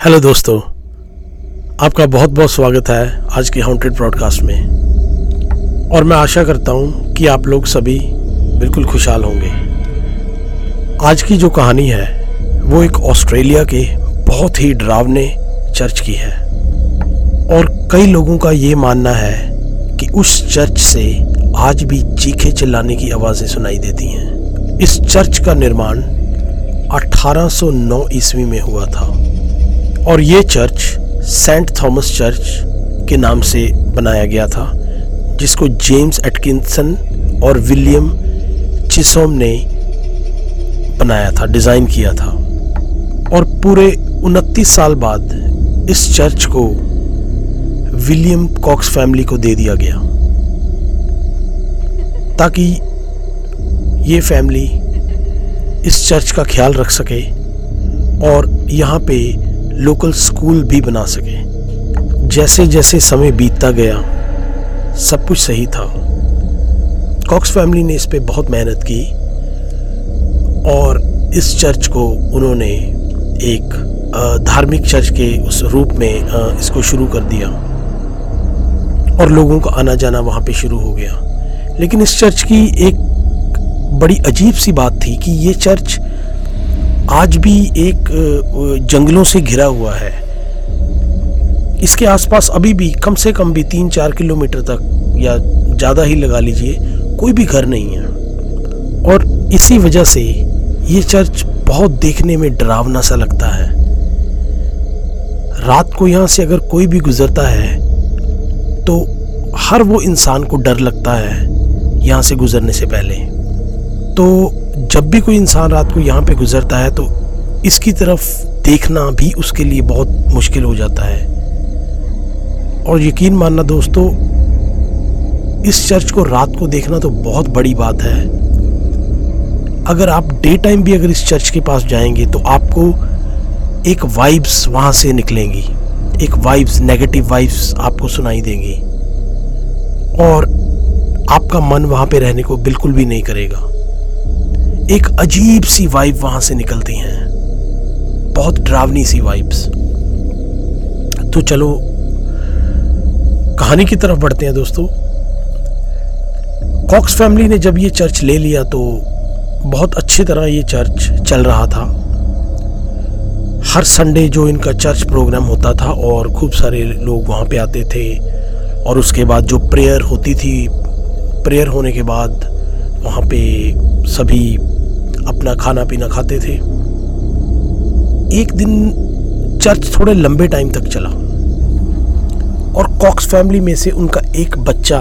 Hello दोस्तों, आपका बहुत बहुत स्वागत है आज के हाउंटेड ब्रॉडकास्ट में। और मैं आशा करता हूँ कि आप लोग सभी बिल्कुल खुशहाल होंगे। आज की जो कहानी है, वो एक ऑस्ट्रेलिया के बहुत ही डरावने चर्च की है। और कई लोगों का ये मानना है कि उस चर्च से आज भी चीखे चिल्लाने की आवाज़ें सुनाई देती हैं। इस चर्च का निर्माण 1809 ईस्वी में हुआ था। और ये चर्च सेंट थॉमस चर्च के नाम से बनाया गया था, जिसको जेम्स एटकिंसन और विलियम चिसोम ने बनाया था, डिज़ाइन किया था। और पूरे उनतीस साल बाद इस चर्च को विलियम कॉक्स फैमिली को दे दिया गया, ताकि ये फैमिली इस चर्च का ख्याल रख सके और यहाँ पे लोकल स्कूल भी बना सके। जैसे जैसे समय बीतता गया, सब कुछ सही था। कॉक्स फैमिली ने इस पर बहुत मेहनत की और इस चर्च को उन्होंने एक धार्मिक चर्च के उस रूप में इसको शुरू कर दिया। और लोगों का आना जाना वहाँ पे शुरू हो गया। लेकिन इस चर्च की एक बड़ी अजीब सी बात थी कि ये चर्च आज भी एक जंगलों से घिरा हुआ है। इसके आसपास अभी भी कम से कम भी तीन चार किलोमीटर तक या ज़्यादा ही लगा लीजिए, कोई भी घर नहीं है। और इसी वजह से ये चर्च बहुत देखने में डरावना सा लगता है। रात को यहाँ से अगर कोई भी गुजरता है तो हर वो इंसान को डर लगता है यहाँ से गुजरने से पहले। तो जब भी कोई इंसान रात को यहाँ पे गुजरता है तो इसकी तरफ़ देखना भी उसके लिए बहुत मुश्किल हो जाता है। और यकीन मानना दोस्तों, इस चर्च को रात को देखना तो बहुत बड़ी बात है। अगर आप डे टाइम भी अगर इस चर्च के पास जाएँगे तो आपको एक वाइब्स वहाँ से निकलेंगी। एक वाइब्स, नेगेटिव वाइब्स आपको सुनाई देंगी। और आपका मन वहाँ पे रहने को बिल्कुल भी नहीं करेगा। एक अजीब सी वाइब वहाँ से निकलती हैं। बहुत डरावनी सी वाइब्स तो चलो, कहानी की तरफ़ बढ़ते हैं दोस्तों। कॉक्स फैमिली ने जब ये चर्च ले लिया तो बहुत अच्छी तरह ये चर्च चल रहा था। हर संडे जो इनका चर्च प्रोग्राम होता था और खूब सारे लोग वहाँ पे आते थे और उसके बाद जो प्रेयर होती थी प्रेयर होने के बाद वहाँ पे सभी अपना खाना पीना खाते थे। एक दिन चर्च थोड़े लंबे टाइम तक चला। और कॉक्स फैमिली में से उनका एक बच्चा,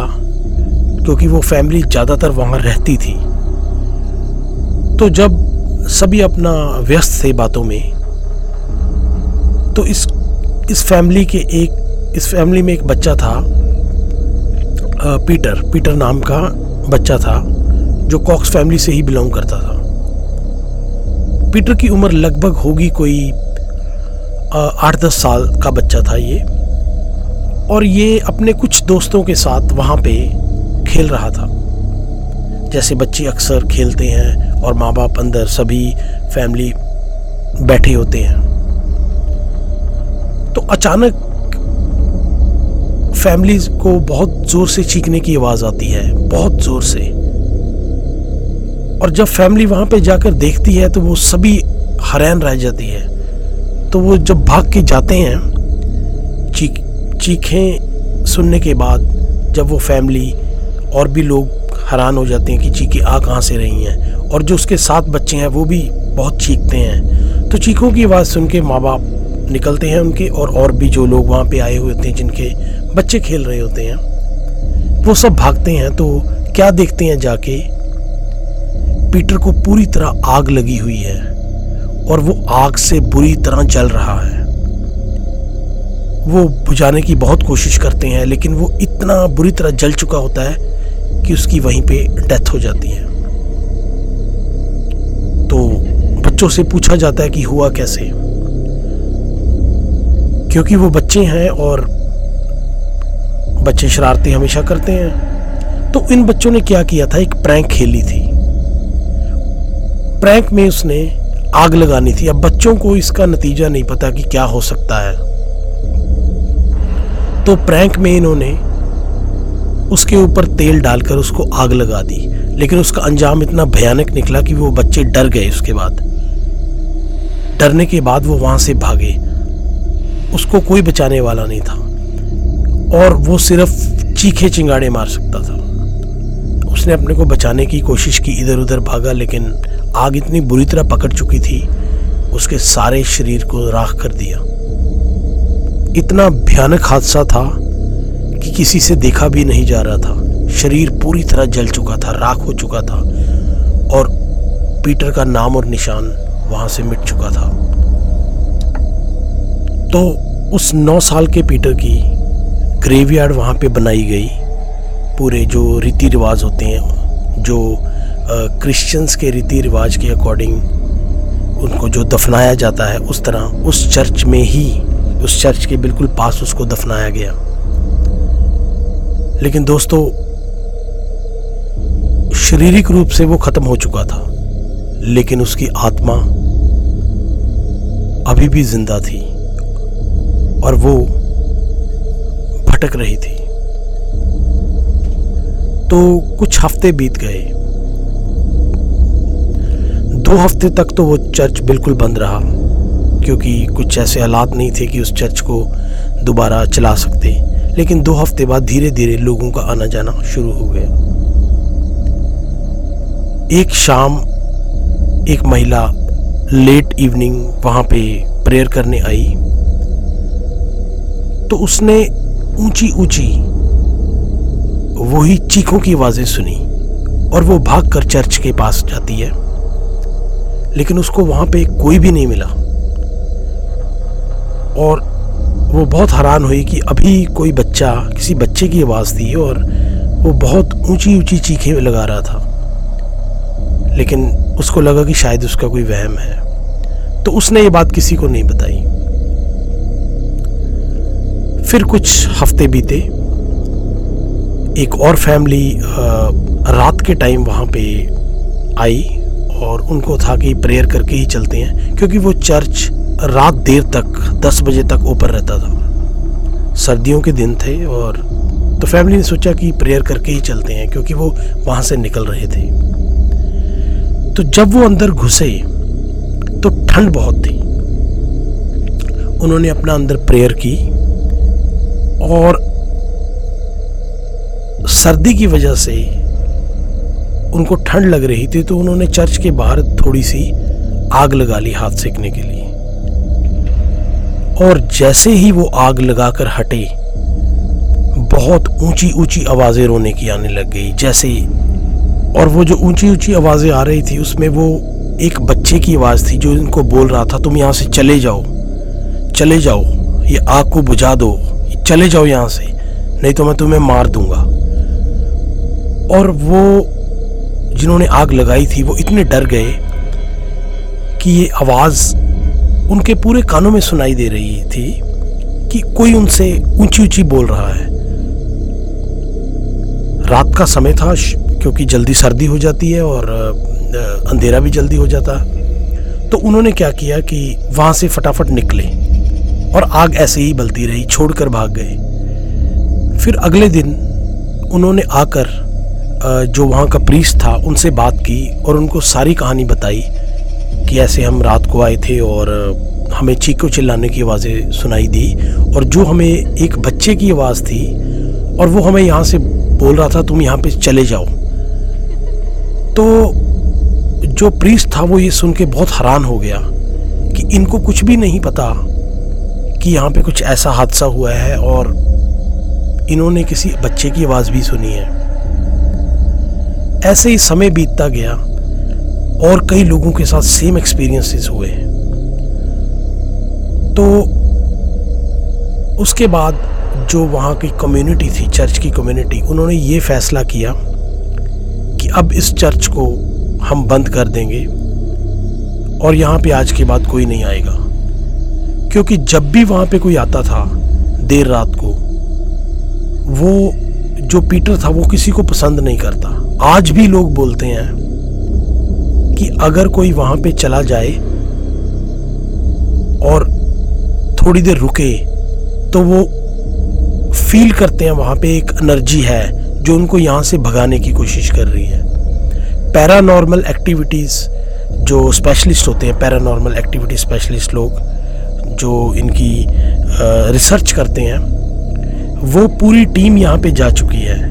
क्योंकि वो फैमिली ज़्यादातर वहाँ रहती थी। तो जब सभी अपना व्यस्त थे बातों में तो इस इस फैमिली के एक, इस फैमिली में एक बच्चा था पीटर पीटर नाम का बच्चा था, जो कॉक्स फैमिली से ही बिलोंग करता था। पीटर की उम्र लगभग होगी कोई आठ दस साल का बच्चा था ये। और ये अपने कुछ दोस्तों के साथ वहाँ पे खेल रहा था। जैसे बच्चे अक्सर खेलते हैं और माँ बाप अंदर सभी फैमिली बैठे होते हैं। तो अचानक फैमिलीज़ को बहुत ज़ोर से चीखने की आवाज़ आती है, बहुत ज़ोर से। और जब फैमिली वहाँ पे जाकर देखती है तो वो सभी हैरान रह जाती है। तो वो जब भाग के जाते हैं, चीख, चीखें सुनने के बाद जब वो फैमिली और भी लोग हैरान हो जाते हैं कि चीखें आ कहाँ से रही हैं, और जो उसके साथ बच्चे हैं, वो भी बहुत चीखते हैं। तो चीखों की आवाज़ सुन के माँ बाप निकलते हैं उनके, और और भी जो लोग वहाँ पे आए हुए होते हैं, जिनके बच्चे खेल रहे होते हैं, वो सब भागते हैं। तो क्या देखते हैं जाके पीटर को पूरी तरह आग लगी हुई है और वो आग से बुरी तरह जल रहा है। वो बुझाने की बहुत कोशिश करते हैं, लेकिन वो इतना बुरी तरह जल चुका होता है कि उसकी वहीं पे डेथ हो जाती है। तो बच्चों से पूछा जाता है कि हुआ कैसे? क्योंकि वो बच्चे हैं और बच्चे शरारतें हमेशा करते हैं तो इन बच्चों ने क्या किया था? एक प्रैंक खेली थी। प्रैंक में उसने आग लगानी थी। अब बच्चों को इसका नतीजा नहीं पता कि क्या हो सकता है। तो प्रैंक में इन्होंने उसके ऊपर तेल डालकर उसको आग लगा दी। लेकिन उसका अंजाम इतना भयानक निकला कि वो बच्चे डर गए उसके बाद। डरने के बाद वो वहाँ से भागे। उसको कोई बचाने वाला नहीं था। और वो सिर्फ़ चीखे चिंगाड़े मार सकता था। उसने अपने को बचाने की कोशिश की इधर उधर भागा, लेकिन आग इतनी बुरी तरह पकड़ चुकी थी, उसके सारे शरीर को राख कर दिया। इतना भयानक हादसा था कि किसी से देखा भी नहीं जा रहा था। शरीर पूरी तरह जल चुका था, राख हो चुका था और पीटर का नाम और निशान वहाँ से मिट चुका था। तो उस नौ साल के पीटर की ग्रेवयार्ड वहाँ पे बनाई गई। पूरे जो रीति रिवाज होते हैं, जो क्रिश्चियंस के रीति रिवाज के अकॉर्डिंग उनको जो दफनाया जाता है, उस तरह, उस चर्च में ही, उस चर्च के बिल्कुल पास उसको दफनाया गया। लेकिन दोस्तों, शारीरिक रूप से वो खत्म हो चुका था, लेकिन उसकी आत्मा अभी भी ज़िंदा थी और वो भटक रही थी। तो कुछ हफ़्ते बीत गए। दो हफ़्ते तक तो वो चर्च बिल्कुल बंद रहा, क्योंकि कुछ ऐसे हालात नहीं थे कि उस चर्च को दोबारा चला सकते। लेकिन दो हफ़्ते बाद धीरे धीरे लोगों का आना जाना शुरू हो गया। एक शाम एक महिला लेट इवनिंग वहाँ पे प्रेयर करने आई। तो उसने ऊँची ऊँची वही चीखों की आवाज़ें सुनी और वो भागकर चर्च के पास जाती है। लेकिन उसको वहाँ पे कोई भी नहीं मिला। और वो बहुत हैरान हुई कि अभी कोई बच्चा किसी बच्चे की आवाज़ थी और वो बहुत ऊँची ऊँची चीखें लगा रहा था। लेकिन उसको लगा कि शायद उसका कोई वहम है। तो उसने ये बात किसी को नहीं बताई। फिर कुछ हफ़्ते बीते। एक और फैमिली रात के टाइम वहाँ पे आई। और उनको था कि प्रेयर करके ही चलते हैं, क्योंकि वो चर्च रात देर तक 10 बजे तक ओपन रहता था। सर्दियों के दिन थे और तो फैमिली ने सोचा कि प्रेयर करके ही चलते हैं, क्योंकि वो वहाँ से निकल रहे थे। तो जब वो अंदर घुसे तो ठंड बहुत थी। उन्होंने अपना अंदर प्रेयर की और सर्दी की वजह से उनको ठंड लग रही थी तो उन्होंने चर्च के बाहर थोड़ी सी आग लगा ली हाथ सेकने के लिए। और जैसे ही वो आग लगाकर हटे, बहुत ऊँची ऊँची आवाज़ें रोने की आने लग गई, जैसे और वो जो ऊँची ऊँची आवाज़ें आ रही थी, उसमें वो एक बच्चे की आवाज़ थी, जो इनको बोल रहा था, तुम यहाँ से चले जाओ चले जाओ, ये आग को बुझा दो, चले जाओ यहाँ से, नहीं तो मैं तुम्हें मार दूँगा। और वो जिन्होंने आग लगाई थी, वो इतने डर गए कि ये आवाज़ उनके पूरे कानों में सुनाई दे रही थी कि कोई उनसे ऊँची ऊँची बोल रहा है। रात का समय था क्योंकि जल्दी सर्दी हो जाती है और अंधेरा भी जल्दी हो जाता। तो उन्होंने क्या किया कि वहाँ से फटाफट निकले और आग ऐसे ही बलती रही, छोड़कर भाग गए। फिर अगले दिन उन्होंने आकर जो वहाँ का प्रीस था, उनसे बात की और उनको सारी कहानी बताई कि ऐसे हम रात को आए थे और हमें चीखों चिल्लाने की आवाज़ें सुनाई दी और जो हमें एक बच्चे की आवाज़ थी और वो हमें यहाँ से बोल रहा था, तुम यहाँ पे चले जाओ। तो जो प्रीस था, वो ये सुन के बहुत हैरान हो गया कि इनको कुछ भी नहीं पता कि यहाँ पे कुछ ऐसा हादसा हुआ है और इन्होंने किसी बच्चे की आवाज़ भी सुनी है। ऐसे ही समय बीतता गया और कई लोगों के साथ सेम एक्सपीरियंसेस हुए। तो उसके बाद जो वहाँ की कम्युनिटी थी चर्च की कम्युनिटी उन्होंने ये फैसला किया कि अब इस चर्च को हम बंद कर देंगे और यहाँ पे आज के बाद कोई नहीं आएगा। क्योंकि जब भी वहाँ पे कोई आता था, देर रात को, वो जो पीटर था, वो किसी को पसंद नहीं करता। आज भी लोग बोलते हैं कि अगर कोई वहाँ पे चला जाए और थोड़ी देर रुके तो वो फील करते हैं वहाँ पे एक एनर्जी है जो उनको यहाँ से भगाने की कोशिश कर रही है। पैरानॉर्मल एक्टिविटीज़ जो स्पेशलिस्ट होते हैं पैरानॉर्मल एक्टिविटी स्पेशलिस्ट लोग जो इनकी रिसर्च करते हैं, वो पूरी टीम यहाँ पे जा चुकी है।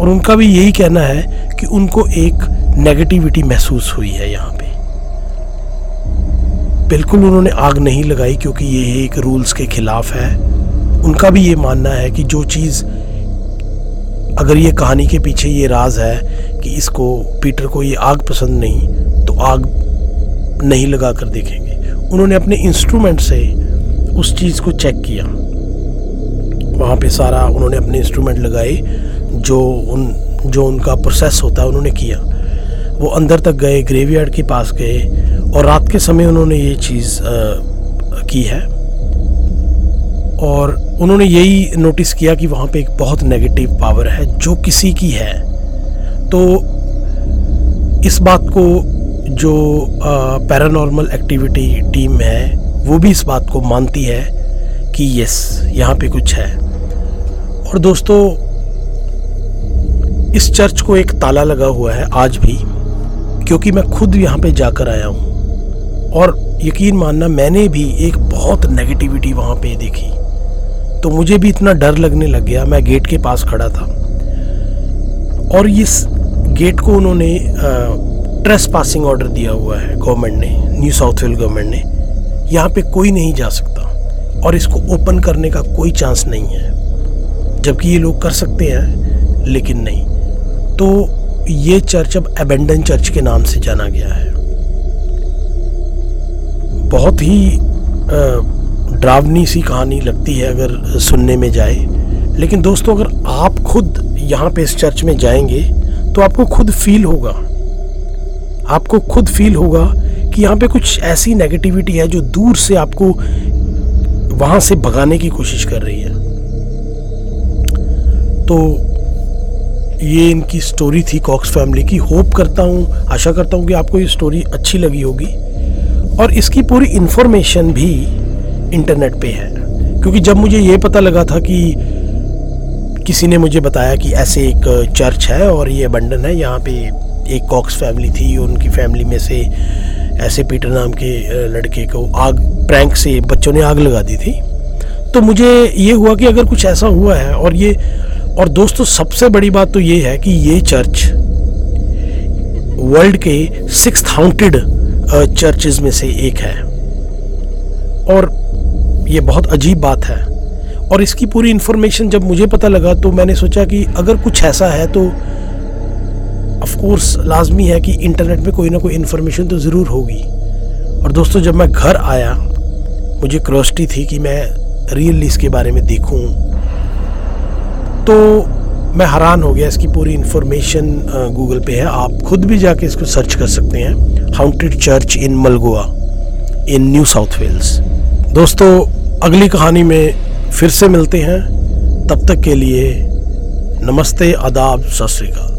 और उनका भी यही कहना है कि उनको एक नेगेटिविटी महसूस हुई है यहाँ पे। बिल्कुल उन्होंने आग नहीं लगाई क्योंकि ये एक रूल्स के खिलाफ है। उनका भी ये मानना है कि जो चीज़, अगर ये कहानी के पीछे ये राज है कि इसको, पीटर को ये आग पसंद नहीं तो आग नहीं लगा कर देखेंगे। उन्होंने अपने इंस्ट्रूमेंट से उस चीज़ को चेक किया। वहाँ पे सारा उन्होंने अपने इंस्ट्रूमेंट लगाए। जो उन, जो उनका प्रोसेस होता है, उन्होंने किया। वो अंदर तक गए ग्रेवयार्ड के पास गए और रात के समय उन्होंने ये चीज़ की है। और उन्होंने यही नोटिस किया कि वहाँ पे एक बहुत नेगेटिव पावर है, जो किसी की है। तो इस बात को जो पैरानॉर्मल एक्टिविटी टीम है, वो भी इस बात को मानती है कि यस यहाँ पे कुछ है। और दोस्तों इस चर्च को एक ताला लगा हुआ है आज भी, क्योंकि मैं खुद यहाँ पे जाकर आया हूँ। और यकीन मानना, मैंने भी एक बहुत नेगेटिविटी वहाँ पे देखी। तो मुझे भी इतना डर लगने लग गया, मैं गेट के पास खड़ा था। और इस गेट को उन्होंने ट्रेस पासिंग ऑर्डर दिया हुआ है गवर्नमेंट ने न्यू साउथ वेल गवर्नमेंट ने। यहाँ पे कोई नहीं जा सकता, और इसको ओपन करने का कोई चांस नहीं है। जबकि ये लोग कर सकते हैं, लेकिन नहीं। तो ये चर्च अब एबेंडन चर्च के नाम से जाना गया है। बहुत ही ड्रावनी सी कहानी लगती है अगर सुनने में जाए। लेकिन दोस्तों, अगर आप खुद यहाँ पे इस चर्च में जाएँगे तो आपको खुद फील होगा। आपको खुद फील होगा कि यहाँ पे कुछ ऐसी नेगेटिविटी है जो दूर से आपको वहाँ से भगाने की कोशिश कर रही है। तो ये इनकी स्टोरी थी कॉक्स फैमिली की। होप करता हूँ, आशा करता हूँ कि आपको ये स्टोरी अच्छी लगी होगी। और इसकी पूरी इन्फॉर्मेशन भी इंटरनेट पे है। क्योंकि जब मुझे ये पता लगा था कि किसी ने मुझे बताया कि ऐसे एक चर्च है और ये बंडन है, यहाँ पे एक कॉक्स फैमिली थी और उनकी फैमिली में से ऐसे पीटर नाम के लड़के को आग प्रैंक से बच्चों ने आग लगा दी थी। तो मुझे ये हुआ कि अगर कुछ ऐसा हुआ है और ये और दोस्तों, सबसे बड़ी बात तो ये है कि ये चर्च वर्ल्ड के सिक्स हाउंटेड चर्चेज में से एक है। और ये बहुत अजीब बात है। और इसकी पूरी इन्फॉर्मेशन जब मुझे पता लगा तो मैंने सोचा कि अगर कुछ ऐसा है तो ऑफ़ कोर्स लाजमी है कि इंटरनेट में कोई ना कोई इन्फॉर्मेशन तो ज़रूर होगी। और दोस्तों, जब मैं घर आया, मुझे क्रॉसिटी थी कि मैं रियली इसके बारे में देखूँ। तो मैं हैरान हो गया, इसकी पूरी इन्फॉर्मेशन गूगल पे है। आप खुद भी जाके इसको सर्च कर सकते हैं। Haunted church in Mulgoa in New South Wales दोस्तों, अगली कहानी में फिर से मिलते हैं। तब तक के लिए नमस्ते, आदाब, सत श्रीकाल